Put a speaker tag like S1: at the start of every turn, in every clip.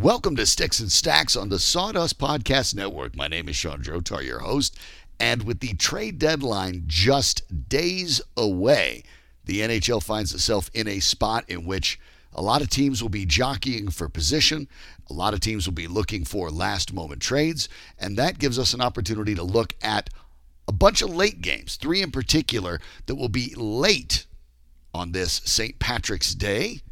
S1: Welcome to Sticks and Stacks on the Sawdust Podcast Network. My name is Sean Drotar, your host. And with the trade deadline just days away, the NHL finds itself in a spot in which a lot of teams will be jockeying for position. A lot of teams will be looking for last moment trades. And that gives us an opportunity to look at a bunch of late games, three in particular, that will be late on this St. Patrick's Day.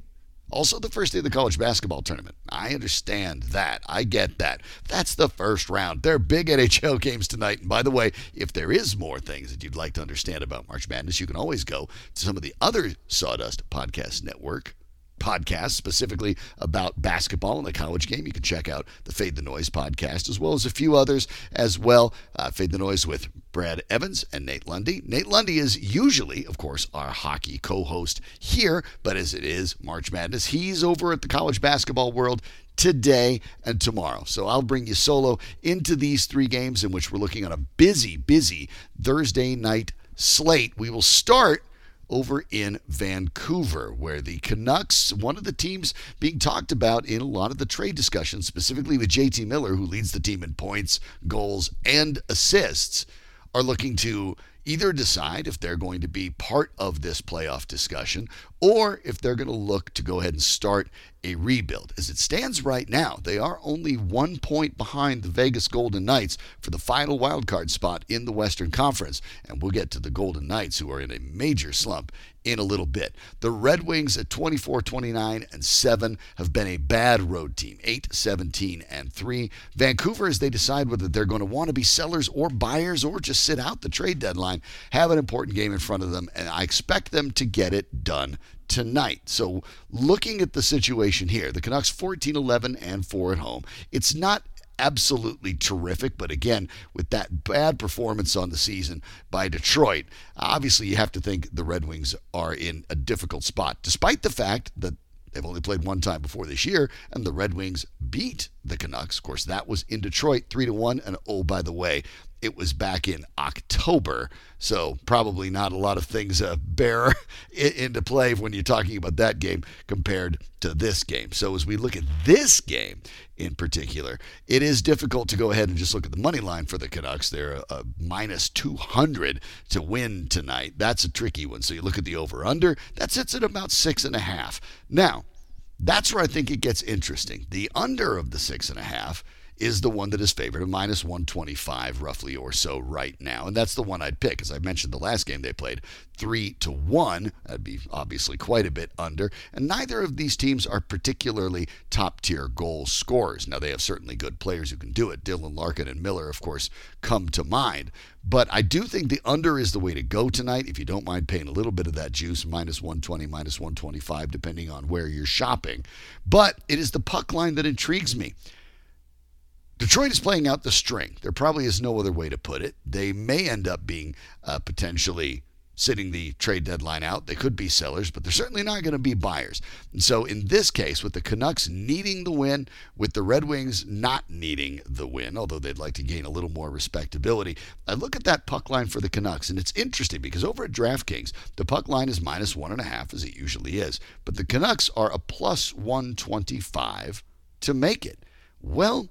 S1: Also, the first day of the college basketball tournament. I understand that. I get that. That's the first round. They're big NHL games tonight. And by the way, if there is more things that you'd like to understand about March Madness, you can always go to some of the other Sawdust Podcast Network podcast specifically about basketball and the college game. You can check out the Fade the Noise podcast as well as a few others as well. Uh, Fade the Noise with Brad Evans and Nate Lundy. Nate Lundy is usually, of course, our hockey co host here, but as it is March Madness, he's over at the college basketball world today and tomorrow. So I'll bring you solo into these three games in which we're looking at a busy, busy Thursday night slate. We will start over in Vancouver, where the Canucks, one of the teams being talked about in a lot of the trade discussions, specifically with JT Miller, who leads the team in points, goals, and assists, are looking to either decide if they're going to be part of this playoff discussion or if they're going to look to go ahead and start a rebuild. As it stands right now, they are only one point behind the Vegas Golden Knights for the final wildcard spot in the Western Conference. And we'll get to the Golden Knights, who are in a major slump, in a little bit. The Red Wings at 24, 29, and 7 have been a bad road team, 8, 17, and 3. Vancouver, as they decide whether they're going to want to be sellers or buyers or just sit out the trade deadline, have an important game in front of them, and I expect them to get it done tonight. So, looking at the situation here, the Canucks 14 11 and 4 at home. It's not absolutely terrific, but again, with that bad performance on the season by Detroit, obviously you have to think the Red Wings are in a difficult spot, despite the fact that They've only played one time before this year, and the Red Wings beat the Canucks. Of course, that was in Detroit, three to one. And oh, by the way, it was back in October, so probably not a lot of things uh, bear into play when you're talking about that game compared to this game. So as we look at this game in particular, it is difficult to go ahead and just look at the money line for the Canucks. They're a, a minus 200 to win tonight. That's a tricky one. So you look at the over/under. That sits at about six and a half. Now. That's where I think it gets interesting. The under of the six and a half is the one that is favored at minus 125 roughly or so right now. And that's the one I'd pick. As I mentioned the last game they played, 3 to 1. That'd be obviously quite a bit under. And neither of these teams are particularly top tier goal scorers. Now, they have certainly good players who can do it. Dylan Larkin and Miller, of course, come to mind. But I do think the under is the way to go tonight if you don't mind paying a little bit of that juice, minus 120, minus 125, depending on where you're shopping. But it is the puck line that intrigues me. Detroit is playing out the string. There probably is no other way to put it. They may end up being uh, potentially sitting the trade deadline out. They could be sellers, but they're certainly not going to be buyers. And so, in this case, with the Canucks needing the win, with the Red Wings not needing the win, although they'd like to gain a little more respectability, I look at that puck line for the Canucks, and it's interesting because over at DraftKings, the puck line is minus one and a half, as it usually is, but the Canucks are a plus 125 to make it. Well,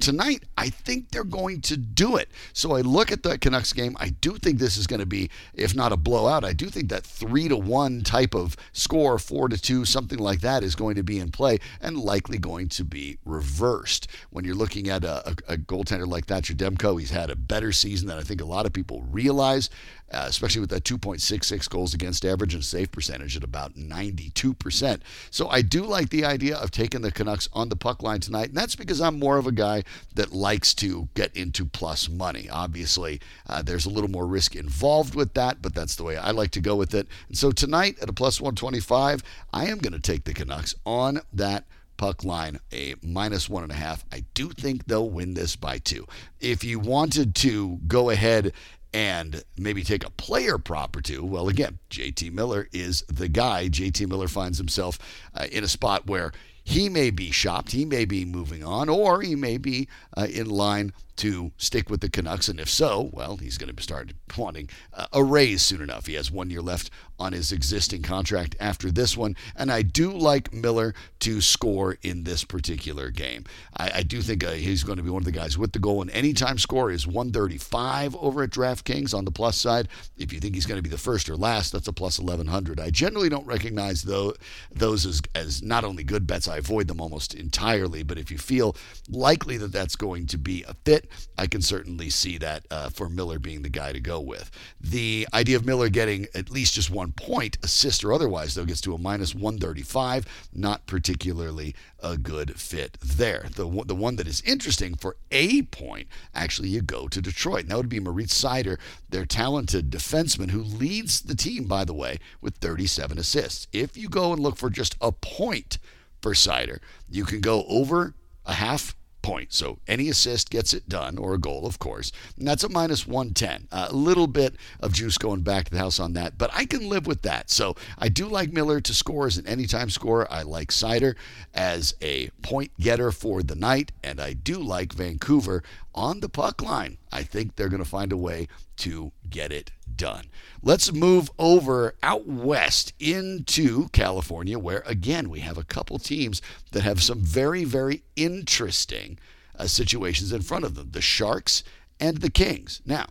S1: tonight, I think they're going to do it. So I look at the Canucks game. I do think this is going to be, if not a blowout, I do think that three to one type of score, four to two, something like that, is going to be in play and likely going to be reversed. When you're looking at a, a, a goaltender like Thatcher Demko, he's had a better season than I think a lot of people realize uh, especially with that 2.66 goals against average and save percentage at about 92%. So I do like the idea of taking the Canucks on the puck line tonight, and that's because I'm more of a guy that likes to get into plus money. Obviously, uh, there's a little more risk involved with that, but that's the way I like to go with it. And so tonight at a plus 125, I am going to take the Canucks on that puck line a minus one and a half. I do think they'll win this by two. If you wanted to go ahead and maybe take a player prop or two. Well, again, JT Miller is the guy. JT Miller finds himself uh, in a spot where he may be shopped, he may be moving on, or he may be uh, in line to stick with the Canucks? And if so, well, he's going to start wanting a raise soon enough. He has one year left on his existing contract after this one. And I do like Miller to score in this particular game. I, I do think uh, he's going to be one of the guys with the goal. And anytime score is 135 over at DraftKings on the plus side. If you think he's going to be the first or last, that's a plus 1100. I generally don't recognize though, those as, as not only good bets, I avoid them almost entirely. But if you feel likely that that's going to be a fit, I can certainly see that uh, for Miller being the guy to go with. The idea of Miller getting at least just one point, assist or otherwise, though, gets to a minus 135. Not particularly a good fit there. The, the one that is interesting for a point, actually, you go to Detroit. And that would be Moritz Seider, their talented defenseman who leads the team, by the way, with 37 assists. If you go and look for just a point for Seider, you can go over a half point. So any assist gets it done, or a goal, of course. And that's a minus 110. A little bit of juice going back to the house on that, but I can live with that. So I do like Miller to score as an anytime scorer. I like Seider as a point getter for the night, and I do like Vancouver on the puck line. I think they're going to find a way to get it done. Let's move over out west into California, where again we have a couple teams that have some very, very interesting uh, situations in front of them the Sharks and the Kings. Now,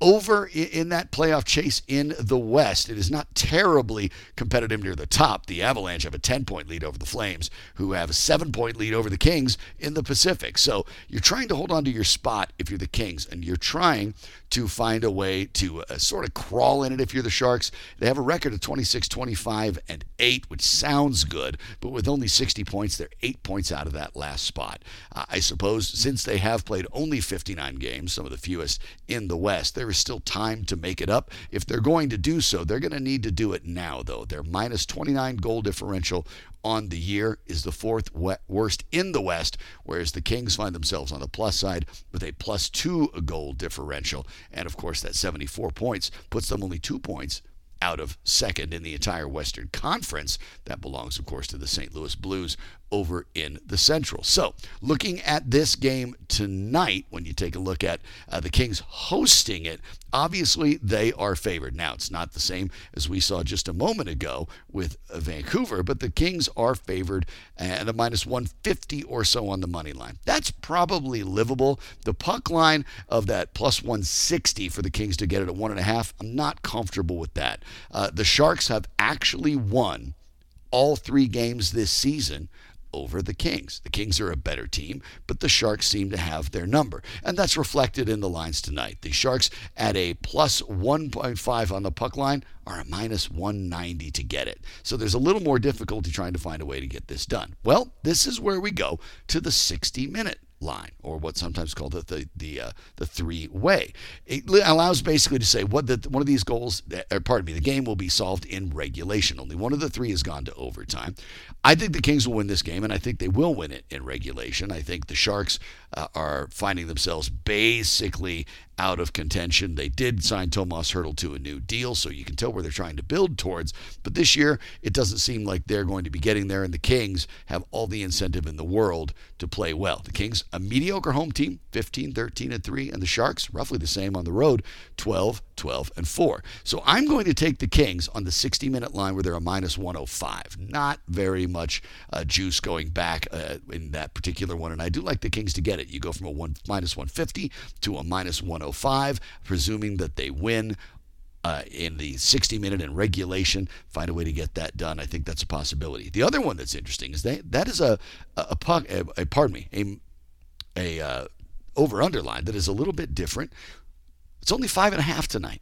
S1: over in that playoff chase in the West. It is not terribly competitive near the top. The Avalanche have a 10 point lead over the Flames, who have a 7 point lead over the Kings in the Pacific. So you're trying to hold on to your spot if you're the Kings, and you're trying to find a way to uh, sort of crawl in it if you're the Sharks. They have a record of 26, 25, and 8, which sounds good, but with only 60 points, they're 8 points out of that last spot. Uh, I suppose since they have played only 59 games, some of the fewest in the West, they're there is still time to make it up. If they're going to do so, they're going to need to do it now, though. Their minus 29 goal differential on the year is the fourth worst in the West, whereas the Kings find themselves on the plus side with a plus two goal differential. And of course, that 74 points puts them only two points out of second in the entire Western Conference. That belongs, of course, to the St. Louis Blues over in the Central. So, looking at this game tonight, when you take a look at uh, the Kings hosting it, obviously they are favored. Now, it's not the same as we saw just a moment ago with uh, Vancouver, but the Kings are favored at a minus 150 or so on the money line. That's probably livable. The puck line of that plus 160 for the Kings to get it at one and a half, I'm not comfortable with that. Uh, the Sharks have actually won all three games this season over the Kings. The Kings are a better team, but the Sharks seem to have their number. And that's reflected in the lines tonight. The Sharks at a plus 1.5 on the puck line are a minus 190 to get it. So there's a little more difficulty trying to find a way to get this done. Well, this is where we go to the 60 minute line, or what's sometimes called the the the, uh, the three way. It allows basically to say what the one of these goals, or uh, pardon me, the game will be solved in regulation. Only one of the three has gone to overtime. I think the Kings will win this game, and I think they will win it in regulation. I think the Sharks uh, are finding themselves basically out of contention. They did sign Tomas Hertl to a new deal, so you can tell where they're trying to build towards. But this year, it doesn't seem like they're going to be getting there, and the Kings have all the incentive in the world to play well. The Kings, a mediocre home team, 15, 13, and 3, and the Sharks, roughly the same on the road, 12, 12, and 4. So I'm going to take the Kings on the 60 minute line where they're a minus 105. Not very much uh, juice going back uh, in that particular one, and I do like the Kings to get it. You go from a one, minus 150 to a minus 105, presuming that they win. Uh, in the 60 minute and regulation, find a way to get that done. I think that's a possibility. The other one that's interesting is that that is a a, a, a, pardon me a a uh, over underline that is a little bit different. It's only five and a half tonight.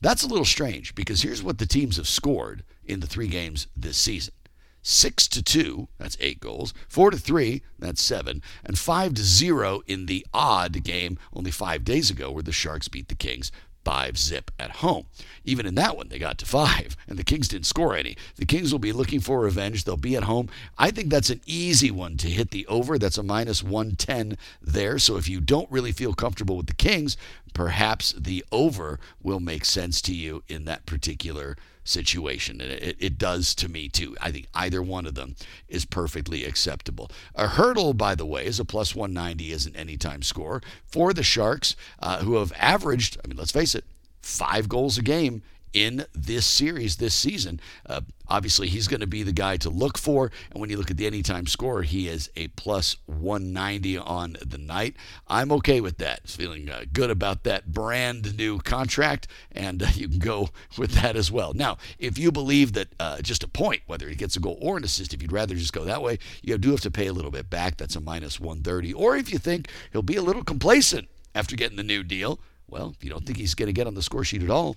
S1: That's a little strange because here's what the teams have scored in the three games this season. 6 to 2, that's 8 goals, 4 to 3, that's 7, and 5 to 0 in the odd game only 5 days ago where the Sharks beat the Kings 5 zip at home. Even in that one they got to 5 and the Kings didn't score any. The Kings will be looking for revenge. They'll be at home. I think that's an easy one to hit the over. That's a minus 110 there. So if you don't really feel comfortable with the Kings, perhaps the over will make sense to you in that particular situation. And it, it does to me, too. I think either one of them is perfectly acceptable. A Hertl, by the way, is a plus 190 as an anytime score for the Sharks, uh, who have averaged, I mean, let's face it, five goals a game in this series this season. Uh, obviously, he's going to be the guy to look for. And when you look at the anytime score, he is a plus 190 on the night. I'm okay with that. Feeling uh, good about that brand new contract, and uh, you can go with that as well. Now, if you believe that uh, just a point, whether he gets a goal or an assist, if you'd rather just go that way, you do have to pay a little bit back. That's a minus 130. Or if you think he'll be a little complacent after getting the new deal, well, if you don't think he's going to get on the score sheet at all,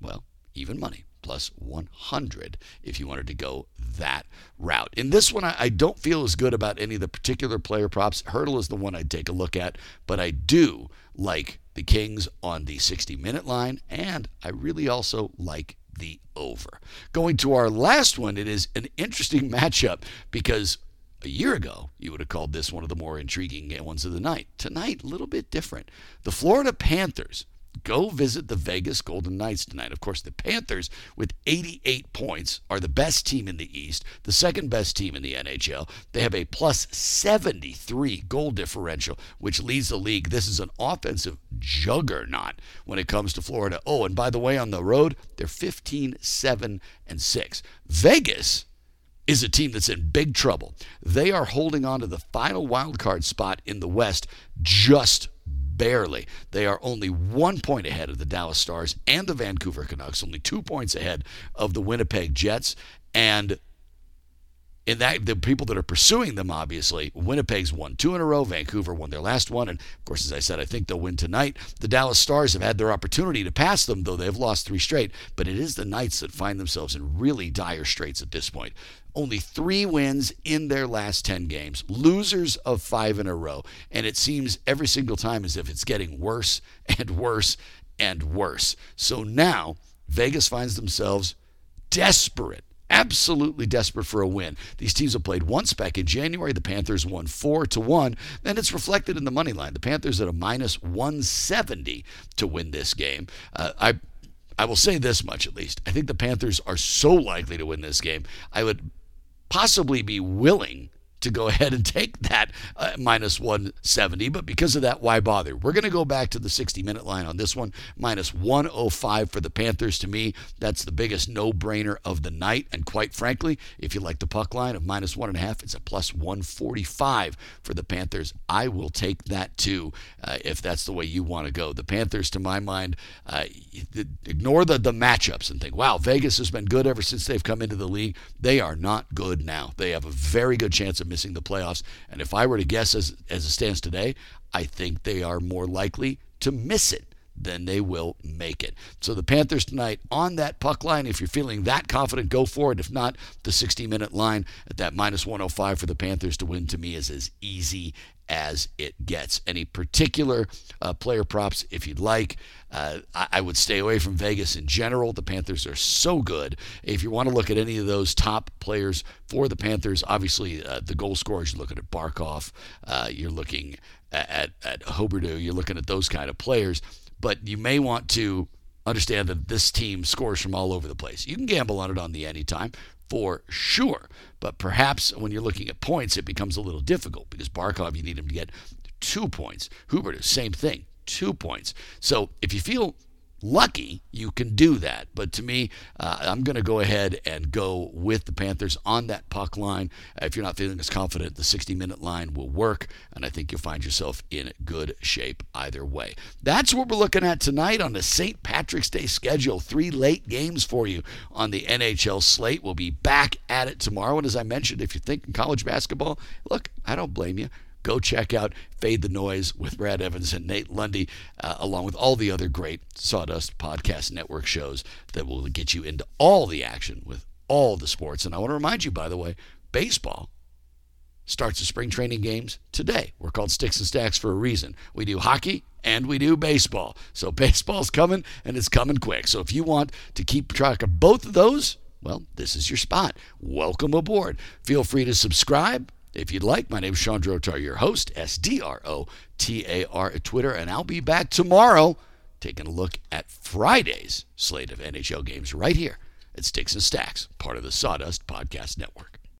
S1: well, even money plus 100 if you wanted to go that route. In this one, I, I, don't feel as good about any of the particular player props. Hertl is the one I'd take a look at, but I do like the Kings on the 60 minute line, and I really also like the over. Going to our last one, it is an interesting matchup because a year ago, you would have called this one of the more intriguing ones of the night. Tonight, a little bit different. The Florida Panthers go visit the Vegas Golden Knights tonight. Of course, the Panthers, with 88 points, are the best team in the East, the second best team in the NHL. They have a plus 73 goal differential, which leads the league. This is an offensive juggernaut when it comes to Florida. Oh, and by the way, on the road, they're 15, 7, and 6. Vegas is a team that's in big trouble. They are holding on to the final wild card spot in the West just barely. They are only one point ahead of the Dallas Stars and the Vancouver Canucks, only two points ahead of the Winnipeg Jets. And in that the people that are pursuing them obviously winnipeg's won two in a row vancouver won their last one and of course as i said i think they'll win tonight the dallas stars have had their opportunity to pass them though they've lost three straight but it is the knights that find themselves in really dire straits at this point only three wins in their last 10 games, losers of five in a row. And it seems every single time as if it's getting worse and worse and worse. So now Vegas finds themselves desperate absolutely desperate for a win. These teams have played once back in January. The Panthers won four to one, and it's reflected in the money line. The Panthers at a minus 170 to win this game. Uh, I. I will say this much at least. I think the Panthers are so likely to win this game. I would possibly be willing to go ahead and take that uh, minus 170. But because of that, why bother? We're going to go back to the 60 minute line on this one. Minus 105 for the Panthers. To me, that's the biggest no brainer of the night. And quite frankly, if you like the puck line of minus one and a half, it's a plus 145 for the Panthers. I will take that too uh, if that's the way you want to go. The Panthers, to my mind, uh, ignore the, the matchups and think, wow, Vegas has been good ever since they've come into the league. They are not good now. They have a very good chance of missing the playoffs. And if I were to guess as, as it stands today, I think they are more likely to miss it than they will make it. So the Panthers tonight on that puck line, if you're feeling that confident, go for it. If not, the 60 minute line at that minus 105 for the Panthers to win to me is as easy as it gets. Any particular uh, player props, if you'd like, uh, I, I, would stay away from Vegas in general. The Panthers are so good. If you want to look at any of those top players for the Panthers, obviously uh, the goal scorers, you're looking at Barkov, uh, you're looking at, at, at you're looking at those kind of players. But you may want to understand that this team scores from all over the place. You can gamble on it on the anytime for sure. But perhaps when you're looking at points, it becomes a little difficult because Barkov, you need him to get two points. Hubert, same thing, two points. So if you feel lucky, you can do that. But to me, uh, I'm going to go ahead and go with the Panthers on that puck line. Uh, if you're not feeling as confident, the 60 minute line will work, and I think you'll find yourself in good shape either way. That's what we're looking at tonight on the St. Patrick's Day schedule. Three late games for you on the NHL slate. We'll be back at it tomorrow. And as I mentioned, if you're thinking college basketball, look, I don't blame you go check out Fade the Noise with Brad Evans and Nate Lundy, uh, along with all the other great Sawdust Podcast Network shows that will get you into all the action with all the sports. And I want to remind you, by the way, baseball starts the spring training games today. We're called Sticks and Stacks for a reason. We do hockey and we do baseball. So baseball's coming and it's coming quick. So if you want to keep track of both of those, well, this is your spot. Welcome aboard. Feel free to subscribe if you'd like, my name is Sean Drotar, your host, S D R O T A R at Twitter, and I'll be back tomorrow taking a look at Friday's slate of NHL games right here at Sticks and Stacks, part of the Sawdust Podcast Network.